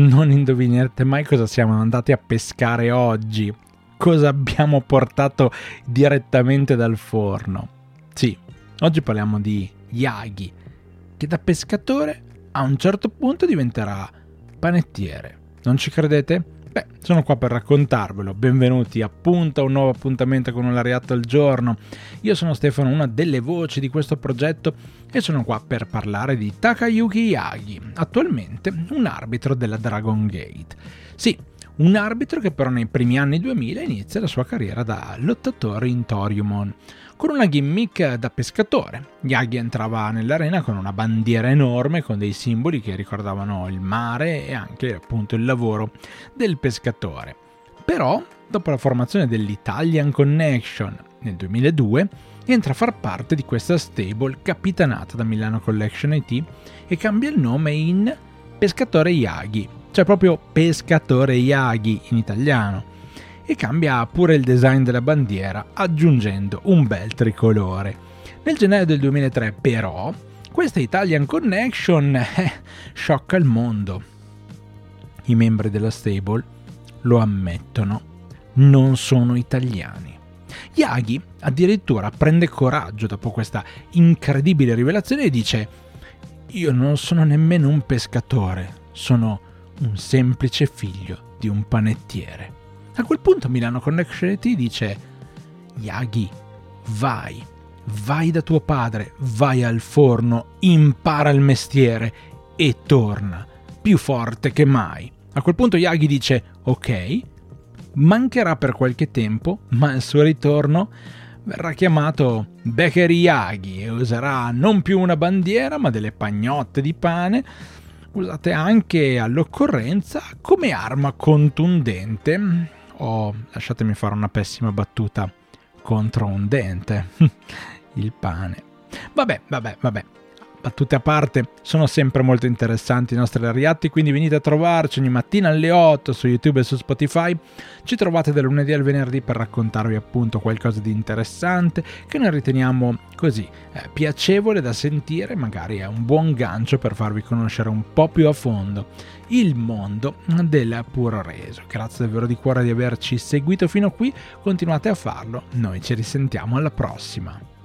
non indovinerete mai cosa siamo andati a pescare oggi, cosa abbiamo portato direttamente dal forno. Sì, oggi parliamo di Yagi, che da pescatore a un certo punto diventerà panettiere. Non ci credete? Beh, sono qua per raccontarvelo. Benvenuti appunto a un nuovo appuntamento con un lariato al giorno. Io sono Stefano, una delle voci di questo progetto e sono qua per parlare di Takayuki Yagi, attualmente un arbitro della Dragon Gate. Sì, un arbitro che però nei primi anni 2000 inizia la sua carriera da lottatore in Toriumon con una gimmick da pescatore. Yagi entrava nell'arena con una bandiera enorme con dei simboli che ricordavano il mare e anche appunto il lavoro del pescatore. Però, dopo la formazione dell'Italian Connection nel 2002, entra a far parte di questa stable capitanata da Milano Collection IT e cambia il nome in Pescatore Yagi, cioè proprio Pescatore Yagi in italiano e cambia pure il design della bandiera aggiungendo un bel tricolore. Nel gennaio del 2003 però questa Italian Connection eh, sciocca il mondo. I membri della stable lo ammettono, non sono italiani. Yagi addirittura prende coraggio dopo questa incredibile rivelazione e dice io non sono nemmeno un pescatore, sono un semplice figlio di un panettiere. A quel punto Milano Connection ti dice Yagi, vai, vai da tuo padre, vai al forno, impara il mestiere e torna, più forte che mai. A quel punto Yagi dice ok, mancherà per qualche tempo, ma al suo ritorno verrà chiamato Becker Yagi e userà non più una bandiera ma delle pagnotte di pane usate anche all'occorrenza come arma contundente o lasciatemi fare una pessima battuta contro un dente, il pane. Vabbè, vabbè, vabbè. Battute a parte, sono sempre molto interessanti i nostri ariatti, quindi venite a trovarci ogni mattina alle 8 su YouTube e su Spotify. Ci trovate dal lunedì al venerdì per raccontarvi appunto qualcosa di interessante che noi riteniamo così eh, piacevole da sentire, magari è un buon gancio per farvi conoscere un po' più a fondo il mondo del puro reso. Grazie davvero di cuore di averci seguito fino a qui, continuate a farlo, noi ci risentiamo alla prossima.